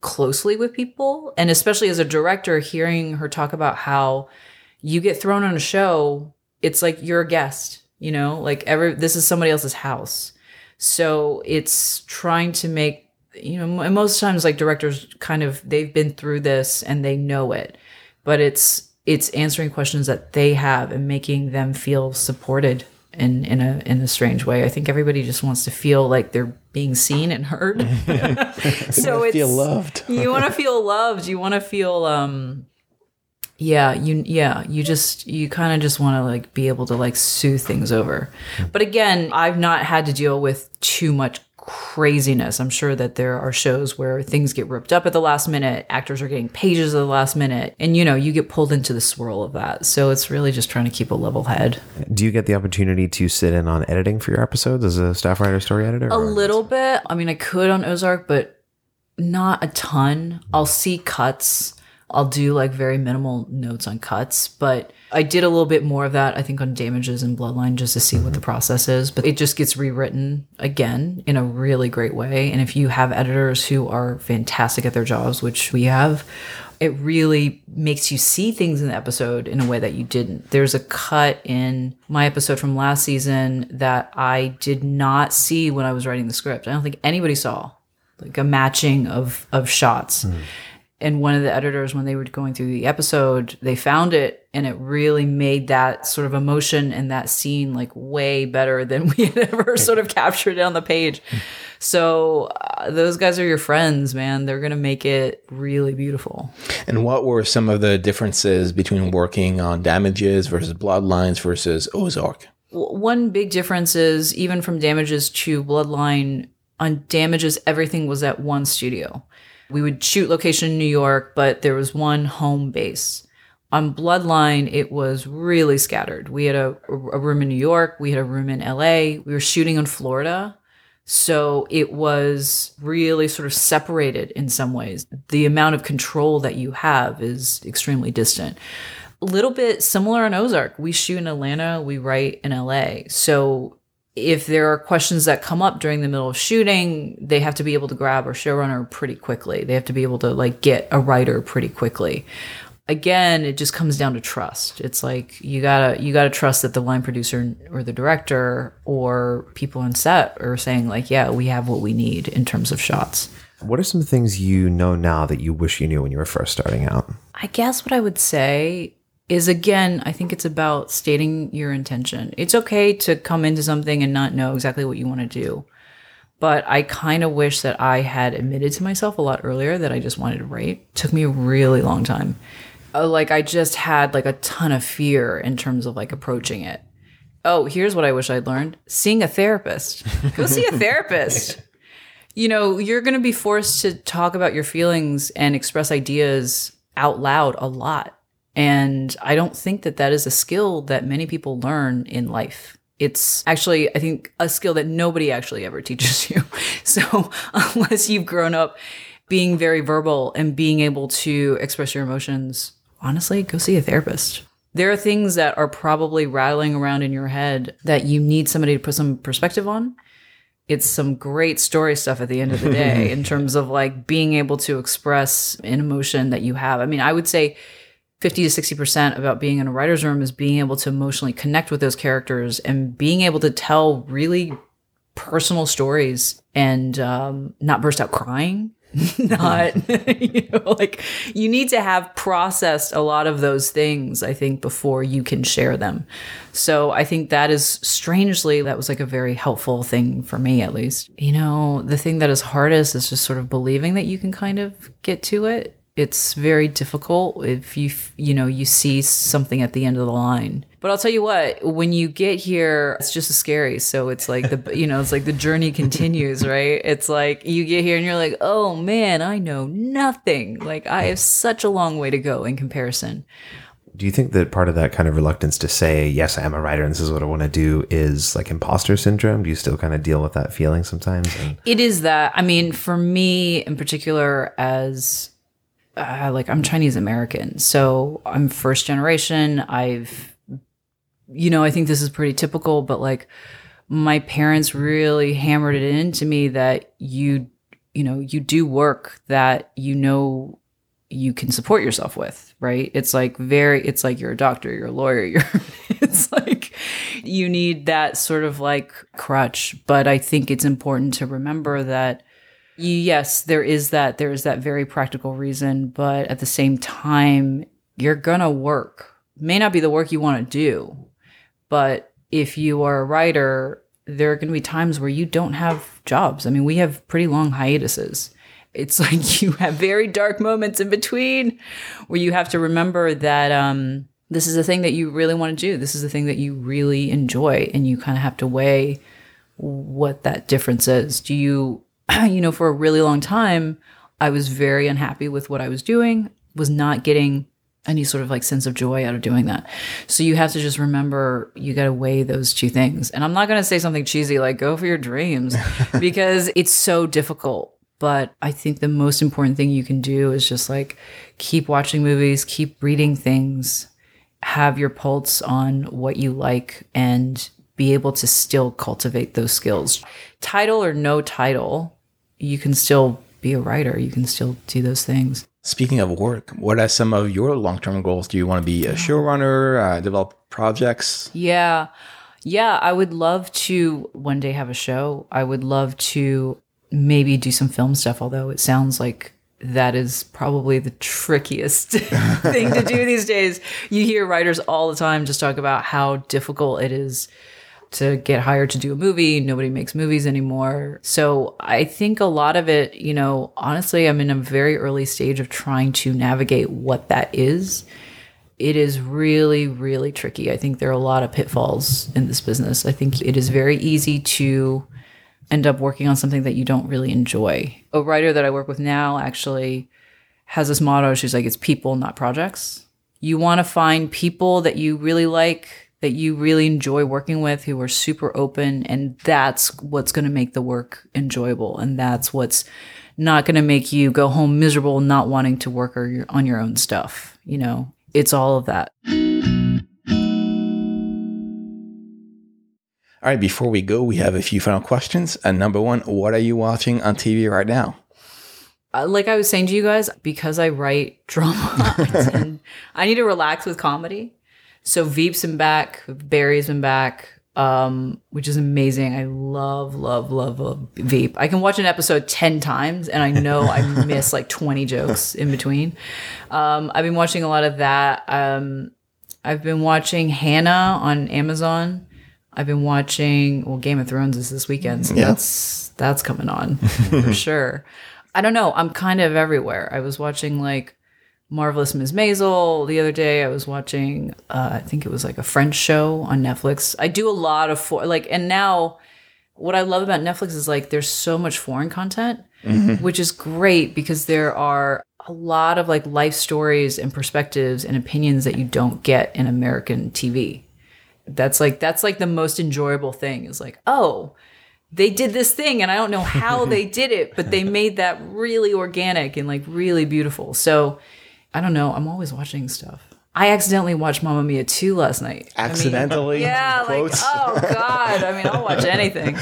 closely with people. And especially as a director, hearing her talk about how you get thrown on a show, it's like you're a guest, you know, like every, this is somebody else's house. So it's trying to make, you know, and most times like directors kind of, they've been through this and they know it, but it's, it's answering questions that they have and making them feel supported in in a in a strange way. I think everybody just wants to feel like they're being seen and heard. so it's feel loved. you want to feel loved. You want to feel um yeah, you yeah, you just you kind of just want to like be able to like soothe things over. But again, I've not had to deal with too much craziness. I'm sure that there are shows where things get ripped up at the last minute, actors are getting pages at the last minute, and you know, you get pulled into the swirl of that. So it's really just trying to keep a level head. Do you get the opportunity to sit in on editing for your episodes as a staff writer, story editor? A little bit. I mean, I could on Ozark, but not a ton. I'll see cuts. I'll do like very minimal notes on cuts, but I did a little bit more of that, I think, on damages and bloodline just to see what the mm-hmm. process is. But it just gets rewritten again in a really great way. And if you have editors who are fantastic at their jobs, which we have, it really makes you see things in the episode in a way that you didn't. There's a cut in my episode from last season that I did not see when I was writing the script. I don't think anybody saw like a matching of of shots hmm. And one of the editors when they were going through the episode they found it and it really made that sort of emotion and that scene like way better than we had ever sort of captured it on the page. So uh, those guys are your friends man. They're gonna make it really beautiful. And what were some of the differences between working on damages versus bloodlines versus Ozark? One big difference is even from damages to bloodline on damages everything was at one studio we would shoot location in new york but there was one home base. On bloodline it was really scattered. We had a, a room in new york. We had a room in la we were shooting in florida. So it was really sort of separated in some ways. The amount of control that you have is extremely distant. A little bit similar on Ozark. We shoot in Atlanta, we write in LA. So if there are questions that come up during the middle of shooting, they have to be able to grab a showrunner pretty quickly. They have to be able to like get a writer pretty quickly. Again, it just comes down to trust. It's like you gotta you gotta trust that the line producer or the director or people on set are saying like, yeah, we have what we need in terms of shots. What are some things you know now that you wish you knew when you were first starting out? I guess what I would say is again, I think it's about stating your intention. It's okay to come into something and not know exactly what you want to do. But I kind of wish that I had admitted to myself a lot earlier that I just wanted to write. took me a really long time. Uh, like I just had like a ton of fear in terms of like approaching it. Oh, here's what I wish I'd learned. Seeing a therapist. Go see a therapist. You know, you're going to be forced to talk about your feelings and express ideas out loud a lot. And I don't think that that is a skill that many people learn in life. It's actually, I think, a skill that nobody actually ever teaches you. So, unless you've grown up being very verbal and being able to express your emotions, honestly, go see a therapist. There are things that are probably rattling around in your head that you need somebody to put some perspective on. It's some great story stuff at the end of the day in terms of like being able to express an emotion that you have. I mean, I would say 50 to 60% about being in a writer's room is being able to emotionally connect with those characters and being able to tell really personal stories and um, not burst out crying. not, you know, like you need to have processed a lot of those things, I think, before you can share them. So I think that is strangely, that was like a very helpful thing for me, at least. You know, the thing that is hardest is just sort of believing that you can kind of get to it it's very difficult if you you know you see something at the end of the line but i'll tell you what when you get here it's just as scary so it's like the you know it's like the journey continues right it's like you get here and you're like oh man i know nothing like i have such a long way to go in comparison Do you think that part of that kind of reluctance to say, yes, I am a writer and this is what I want to do is like imposter syndrome? Do you still kind of deal with that feeling sometimes? And It is that. I mean, for me in particular, as uh, like I'm Chinese American, so I'm first generation. I've you know, I think this is pretty typical, but like my parents really hammered it into me that you, you know, you do work that you know you can support yourself with, right? It's like very, it's like you're a doctor, you're a lawyer, you're, it's like you need that sort of like crutch. But I think it's important to remember that yes, there is that, there is that very practical reason, but at the same time, you're gonna work. May not be the work you want to do, but if you are a writer, there are to be times where you don't have jobs. I mean, we have pretty long hiatuses. It's like you have very dark moments in between where you have to remember that um, this is a thing that you really want to do. This is a thing that you really enjoy, and you kind of have to weigh what that difference is. Do you, you know, for a really long time, I was very unhappy with what I was doing, was not getting any sort of like sense of joy out of doing that. So you have to just remember you got to weigh those two things. And I'm not going to say something cheesy like go for your dreams because it's so difficult. But I think the most important thing you can do is just like keep watching movies, keep reading things, have your pulse on what you like, and be able to still cultivate those skills. Title or no title, you can still be a writer, you can still do those things. Speaking of work, what are some of your long term goals? Do you want to be a showrunner, uh, develop projects? Yeah. Yeah, I would love to one day have a show. I would love to maybe do some film stuff, although it sounds like that is probably the trickiest thing to do these days. You hear writers all the time just talk about how difficult it is to get hired to do a movie. Nobody makes movies anymore. So I think a lot of it, you know, honestly, I'm in a very early stage of trying to navigate what that is. It is really, really tricky. I think there are a lot of pitfalls in this business. I think it is very easy to end up working on something that you don't really enjoy. A writer that I work with now actually has this motto. She's like, it's people, not projects. You want to find people that you really like that you really enjoy working with who are super open and that's what's going to make the work enjoyable and that's what's not going to make you go home miserable not wanting to work or your, on your own stuff you know it's all of that all right before we go we have a few final questions and number one what are you watching on tv right now uh, like I was saying to you guys, because I write drama, I need to relax with comedy. So Veep's been back, Barry's been back, um, which is amazing. I love, love, love, love Veep. I can watch an episode 10 times and I know I miss like 20 jokes in between. Um, I've been watching a lot of that. Um, I've been watching Hanna on Amazon. I've been watching well Game of Thrones is this weekend, so yeah. that's that's coming on for sure. I don't know. I'm kind of everywhere. I was watching like Marvelous Ms. Maisel. The other day, I was watching, uh, I think it was like a French show on Netflix. I do a lot of for like, and now what I love about Netflix is like there's so much foreign content, mm-hmm. which is great because there are a lot of like life stories and perspectives and opinions that you don't get in American TV. That's like that's like the most enjoyable thing is like, oh, they did this thing and I don't know how they did it, but they made that really organic and like really beautiful. So I don't know. I'm always watching stuff. I accidentally watched Mamma Mia 2 last night. Accidentally? I mean, yeah, quotes. like, oh God. I mean, I'll watch anything.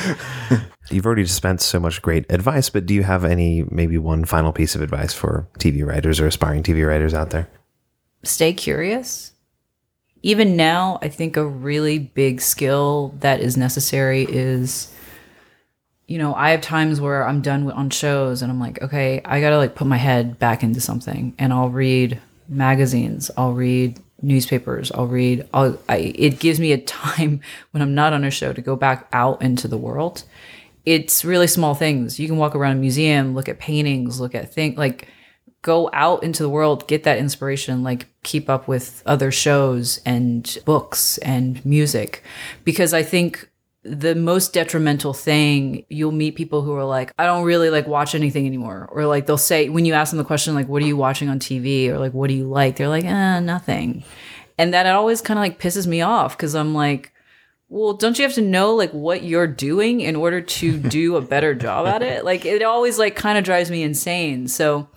You've already dispensed so much great advice, but do you have any, maybe one final piece of advice for TV writers or aspiring TV writers out there? Stay curious. Even now, I think a really big skill that is necessary is you know, I have times where I'm done on shows and I'm like, okay, I got to like put my head back into something and I'll read magazines, I'll read newspapers, I'll read, I'll, I, it gives me a time when I'm not on a show to go back out into the world. It's really small things. You can walk around a museum, look at paintings, look at things like go out into the world, get that inspiration, like keep up with other shows and books and music. Because I think the most detrimental thing you'll meet people who are like i don't really like watch anything anymore. Or like they'll say when you ask them the question like what are you watching on tv or like what do you like? They're like eh, nothing. And that always kind of like pisses me off because i'm like well don't you have to know like what you're doing in order to do a better job at it? Like it always like kind of drives me insane. So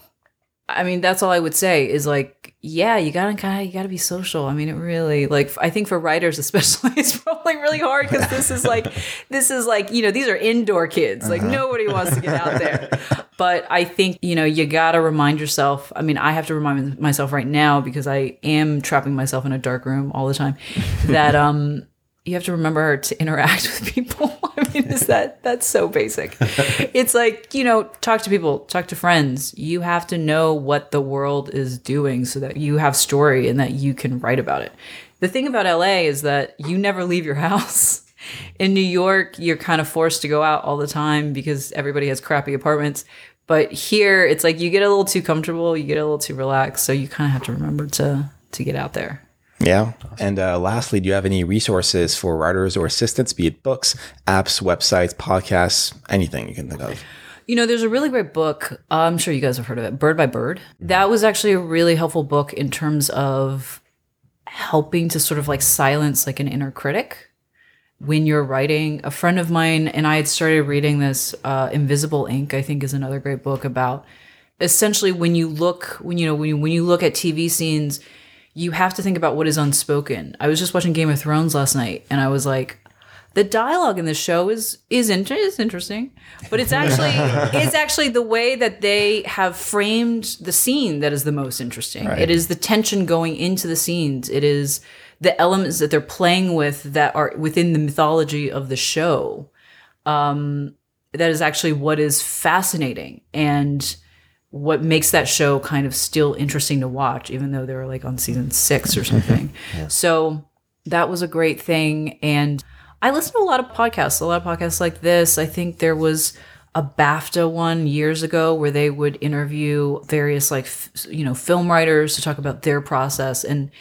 i mean that's all i would say is like yeah, you gotta kind of you gotta be social. I mean, it really like I think for writers especially, it's probably really hard because this is like this is like you know these are indoor kids. Like nobody wants to get out there. But I think you know you gotta remind yourself. I mean, I have to remind myself right now because I am trapping myself in a dark room all the time. That um you have to remember to interact with people. I mean, is that that's so basic? It's like you know, talk to people, talk to friends. You have to know what the world is doing so that you have story and that you can write about it. The thing about LA is that you never leave your house. In New York, you're kind of forced to go out all the time because everybody has crappy apartments. But here, it's like you get a little too comfortable, you get a little too relaxed, so you kind of have to remember to to get out there. Yeah. And uh, lastly, do you have any resources for writers or assistants, be it books, apps, websites, podcasts, anything you can think of? You know, there's a really great book. I'm sure you guys have heard of it, Bird by Bird. That was actually a really helpful book in terms of helping to sort of like silence like an inner critic when you're writing. A friend of mine and I had started reading this uh, Invisible Ink. I think is another great book about essentially when you look when you know when you, when you look at TV scenes you have to think about what is unspoken. I was just watching Game of Thrones last night, and I was like, the dialogue in the show is is, inter- is interesting, but it's actually it's actually the way that they have framed the scene that is the most interesting. Right. It is the tension going into the scenes. It is the elements that they're playing with that are within the mythology of the show. Um, that is actually what is fascinating and what makes that show kind of still interesting to watch, even though they're like on season six or mm-hmm. something. yeah. So that was a great thing. And I listen to a lot of podcasts, a lot of podcasts like this. I think there was a BAFTA one years ago where they would interview various like f- you know film writers to talk about their process and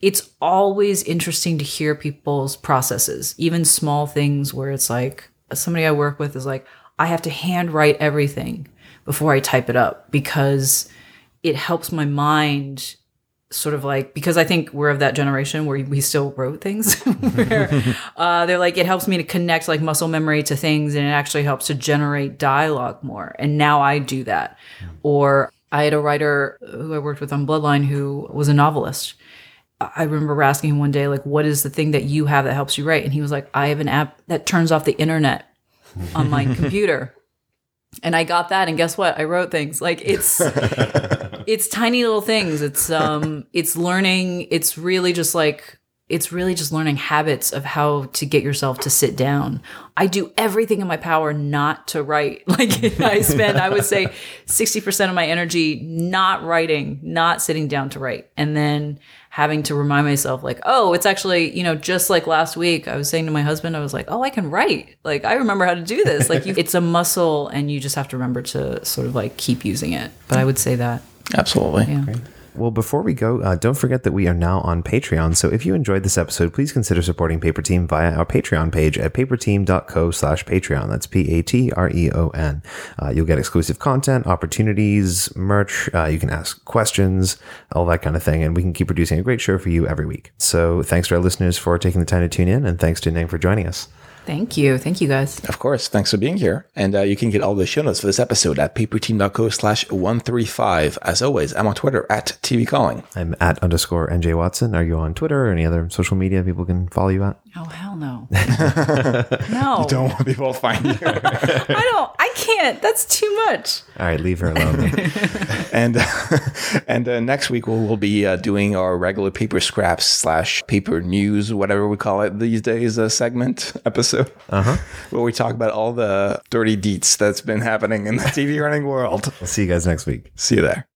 it's always interesting to hear people's processes even small things where it's like somebody I work with is like I have to handwrite everything before I type it up because it helps my mind sort of like because I think we're of that generation where we still wrote things. where, uh, they're like it helps me to connect like muscle memory to things, and it actually helps to generate dialogue more. And now I do that. Or I had a writer who I worked with on Bloodline who was a novelist. I remember asking him one day, like, what is the thing that you have that helps you write? And he was like, I have an app that turns off the internet on my computer and I got that and guess what? I wrote things. Like it's it's tiny little things. It's um it's learning, it's really just like it's really just learning habits of how to get yourself to sit down. I do everything in my power not to write. Like I spend, I would say 60% of my energy not writing, not sitting down to write. And then having to remind myself like, oh, it's actually, you know, just like last week, I was saying to my husband, I was like, oh, I can write. Like I remember how to do this. Like you, it's a muscle and you just have to remember to sort of like keep using it. But I would say that. Absolutely. Yeah. Well, before we go, uh, don't forget that we are now on Patreon. So if you enjoyed this episode, please consider supporting Paper Team via our Patreon page at paperteam.co slash Patreon. That's P-A-T-R-E-O-N. Uh, you'll get exclusive content, opportunities, merch. Uh, you can ask questions, all that kind of thing. And we can keep producing a great show for you every week. So thanks to our listeners for taking the time to tune in. And thanks to Ning for joining us. Thank you. Thank you, guys. Of course. Thanks for being here. And uh, you can get all the show notes for this episode at paperteam.co slash 135. As always, I'm on Twitter at TV Calling. I'm at underscore NJ Watson. Are you on Twitter or any other social media people can follow you at? Oh, hell no. no. You don't want people to find you. I don't. I can't. That's too much. All right, leave her alone. and and uh, next week we'll, we'll be uh, doing our regular paper scraps slash paper news, whatever we call it these days, uh, segment episode, uh-huh. where we talk about all the dirty deets that's been happening in the TV running world. We'll see you guys next week. See you there.